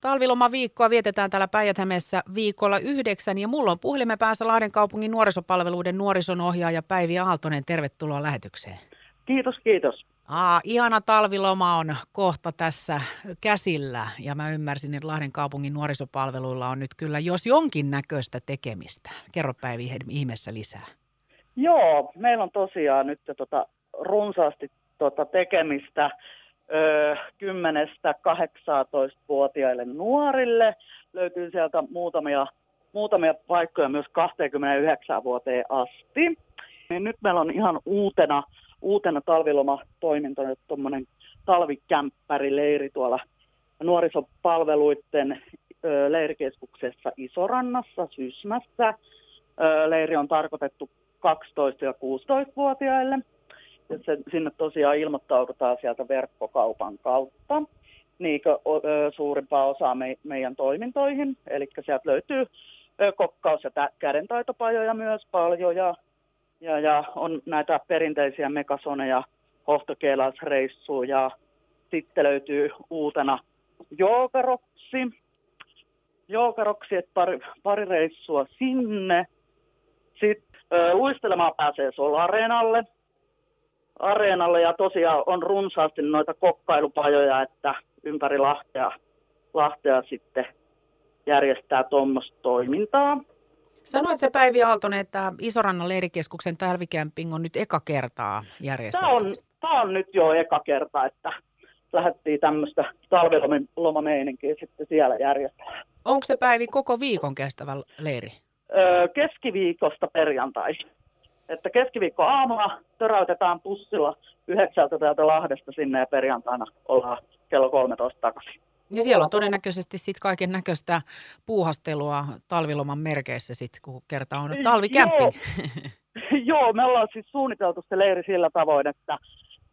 Talvilomaviikkoa vietetään täällä päijät viikolla yhdeksän ja mulla on puhelimen päässä Lahden kaupungin nuorisopalveluiden nuorison ohjaaja Päivi Aaltonen. Tervetuloa lähetykseen. Kiitos, kiitos. Aa, ihana talviloma on kohta tässä käsillä ja mä ymmärsin, että Lahden kaupungin nuorisopalveluilla on nyt kyllä jos jonkin näköistä tekemistä. Kerro Päivi ihmeessä lisää. Joo, meillä on tosiaan nyt tota, runsaasti tota, tekemistä 10-18-vuotiaille nuorille. Löytyy sieltä muutamia, muutamia paikkoja myös 29 vuoteen asti. Niin nyt meillä on ihan uutena, uutena talvilomatoimintona tuommoinen talvikämppärileiri tuolla nuorisopalveluiden leirikeskuksessa Isorannassa, Sysmässä. Leiri on tarkoitettu 12- ja 16-vuotiaille se, sinne tosiaan ilmoittaudutaan sieltä verkkokaupan kautta niin suurimpaa osaa me, meidän toimintoihin. Eli sieltä löytyy kokkaus- ja kädentaitopajoja myös paljon ja, ja, ja on näitä perinteisiä mekasoneja, hohtokeilaisreissuja ja sitten löytyy uutena joogaroksi. Joogaroksi, että pari, pari reissua sinne. Sitten luistelemaan pääsee Solareenalle areenalle ja tosiaan on runsaasti noita kokkailupajoja, että ympäri Lahtea, Lahtea sitten järjestää tuommoista toimintaa. Sanoit se Päivi Aaltonen, että Isorannan leirikeskuksen talvikämping on nyt eka kertaa järjestetty. Tämä on, tämä on nyt jo eka kerta, että lähdettiin tämmöistä talvilomameininkiä sitten siellä järjestämään. Onko se Päivi koko viikon kestävä leiri? Öö, keskiviikosta perjantaihin. Että keskiviikko aamulla töräytetään pussilla yhdeksältä täältä Lahdesta sinne ja perjantaina ollaan kello 13 takaisin. Ja siellä on todennäköisesti sitten kaiken näköistä puuhastelua talviloman merkeissä sitten, kun kerta on talvikämping. Joo. Joo, me ollaan siis suunniteltu se leiri sillä tavoin, että,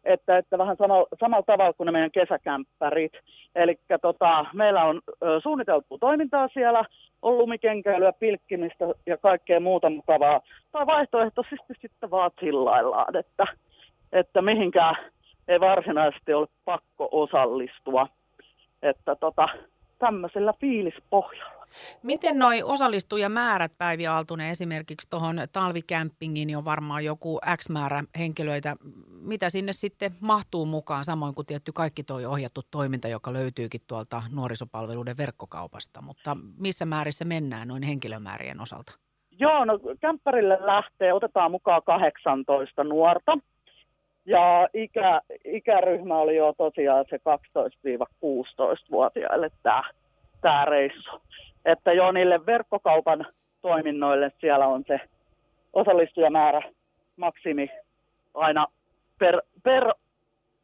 että, että vähän samalla, samalla tavalla kuin ne meidän kesäkämppärit. Eli tota, meillä on ö, suunniteltu toimintaa siellä, on lumikenkäilyä, pilkkimistä ja kaikkea muuta mukavaa. Tai vaihtoehtoisesti sitten vaan chillaillaan, että, että mihinkään ei varsinaisesti ole pakko osallistua. Että tota, tämmöisellä fiilispohjalla. Miten noi osallistujamäärät, Päivi Aaltunen, esimerkiksi tuohon talvikämpingiin on varmaan joku X määrä henkilöitä. Mitä sinne sitten mahtuu mukaan, samoin kuin tietty kaikki tuo ohjattu toiminta, joka löytyykin tuolta nuorisopalveluiden verkkokaupasta. Mutta missä määrissä mennään noin henkilömäärien osalta? Joo, no kämppärille lähtee, otetaan mukaan 18 nuorta. Ja ikä, ikäryhmä oli jo tosiaan se 12-16-vuotiaille tämä, tämä reissu. Että jo niille verkkokaupan toiminnoille siellä on se osallistujamäärä maksimi aina per, per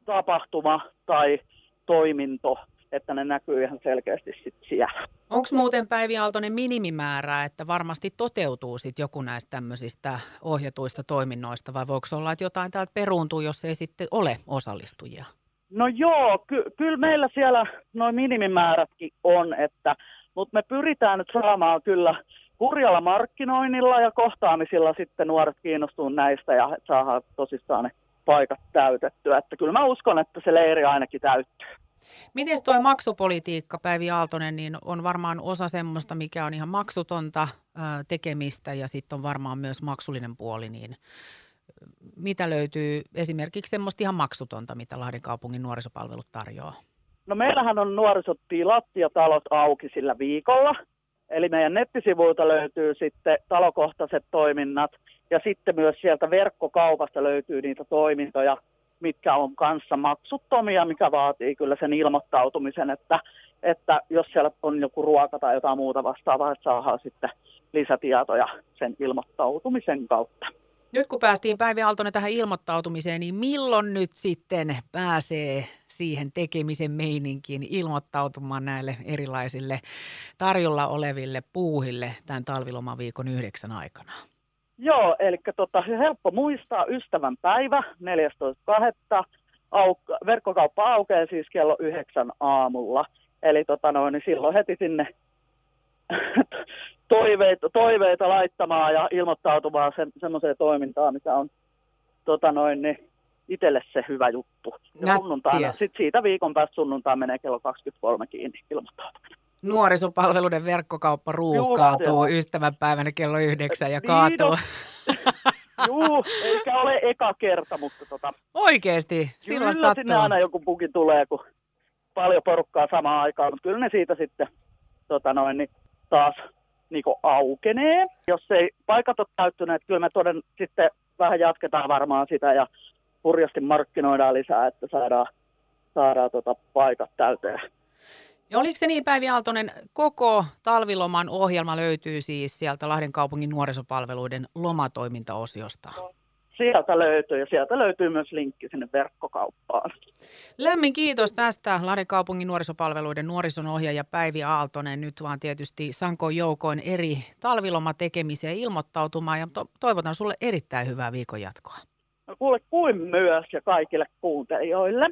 tapahtuma tai toiminto että ne näkyy ihan selkeästi sit siellä. Onko muuten Päivi Aaltonen minimimäärää, että varmasti toteutuu sit joku näistä tämmöisistä ohjatuista toiminnoista vai voiko olla, että jotain täältä peruuntuu, jos ei sitten ole osallistujia? No joo, ky- kyllä meillä siellä noin minimimäärätkin on, että, mutta me pyritään nyt saamaan kyllä hurjalla markkinoinnilla ja kohtaamisilla sitten nuoret kiinnostuu näistä ja saadaan tosissaan ne paikat täytettyä. Että kyllä mä uskon, että se leiri ainakin täyttyy. Miten tuo maksupolitiikka, Päivi Aaltonen, niin on varmaan osa semmoista, mikä on ihan maksutonta tekemistä ja sitten on varmaan myös maksullinen puoli, niin mitä löytyy esimerkiksi semmoista ihan maksutonta, mitä Lahden kaupungin nuorisopalvelut tarjoaa? No meillähän on nuorisotilat ja talot auki sillä viikolla. Eli meidän nettisivuilta löytyy sitten talokohtaiset toiminnat ja sitten myös sieltä verkkokaupasta löytyy niitä toimintoja, mitkä on kanssa maksuttomia, mikä vaatii kyllä sen ilmoittautumisen, että, että jos siellä on joku ruoka tai jotain muuta vastaavaa, että saadaan sitten lisätietoja sen ilmoittautumisen kautta. Nyt kun päästiin Päivi Aaltonen tähän ilmoittautumiseen, niin milloin nyt sitten pääsee siihen tekemisen meininkiin ilmoittautumaan näille erilaisille tarjolla oleville puuhille tämän talvilomaviikon yhdeksän aikana? Joo, eli tota, helppo muistaa ystävän päivä 14.2. Auk- verkkokauppa aukeaa siis kello yhdeksän aamulla. Eli tota noin, niin silloin heti sinne toiveita, toiveita laittamaan ja ilmoittautumaan se, semmoiseen toimintaan, mikä on tota noin, niin itselle se hyvä juttu. Ja sunnuntaina, sit siitä viikon päästä sunnuntaan menee kello 23 kiinni ilmoittautuminen. Nuorisopalveluiden verkkokauppa ruuhkautuu ystävänpäivänä kello yhdeksän ja kaatuu. Juu, eikä ole eka kerta, mutta tota... Oikeesti? Silloin kyllä sinne aina joku puki tulee, kun paljon porukkaa samaan aikaan, mutta kyllä ne siitä sitten tota noin, niin taas niin aukenee. Jos ei paikat ole täyttyneet, kyllä me toden sitten vähän jatketaan varmaan sitä ja hurjasti markkinoidaan lisää, että saadaan, saadaan tota paikat täyteen. Ja oliko se niin, Päivi Aaltonen, koko talviloman ohjelma löytyy siis sieltä Lahden kaupungin nuorisopalveluiden lomatoimintaosiosta? Sieltä löytyy ja sieltä löytyy myös linkki sinne verkkokauppaan. Lämmin kiitos tästä Lahden kaupungin nuorisopalveluiden nuorison ohjaaja Päivi Aaltonen. Nyt vaan tietysti Sanko joukoin eri talvilomatekemiseen ilmoittautumaan ja to- toivotan sulle erittäin hyvää viikon jatkoa. No kuule kuin myös ja kaikille kuuntelijoille.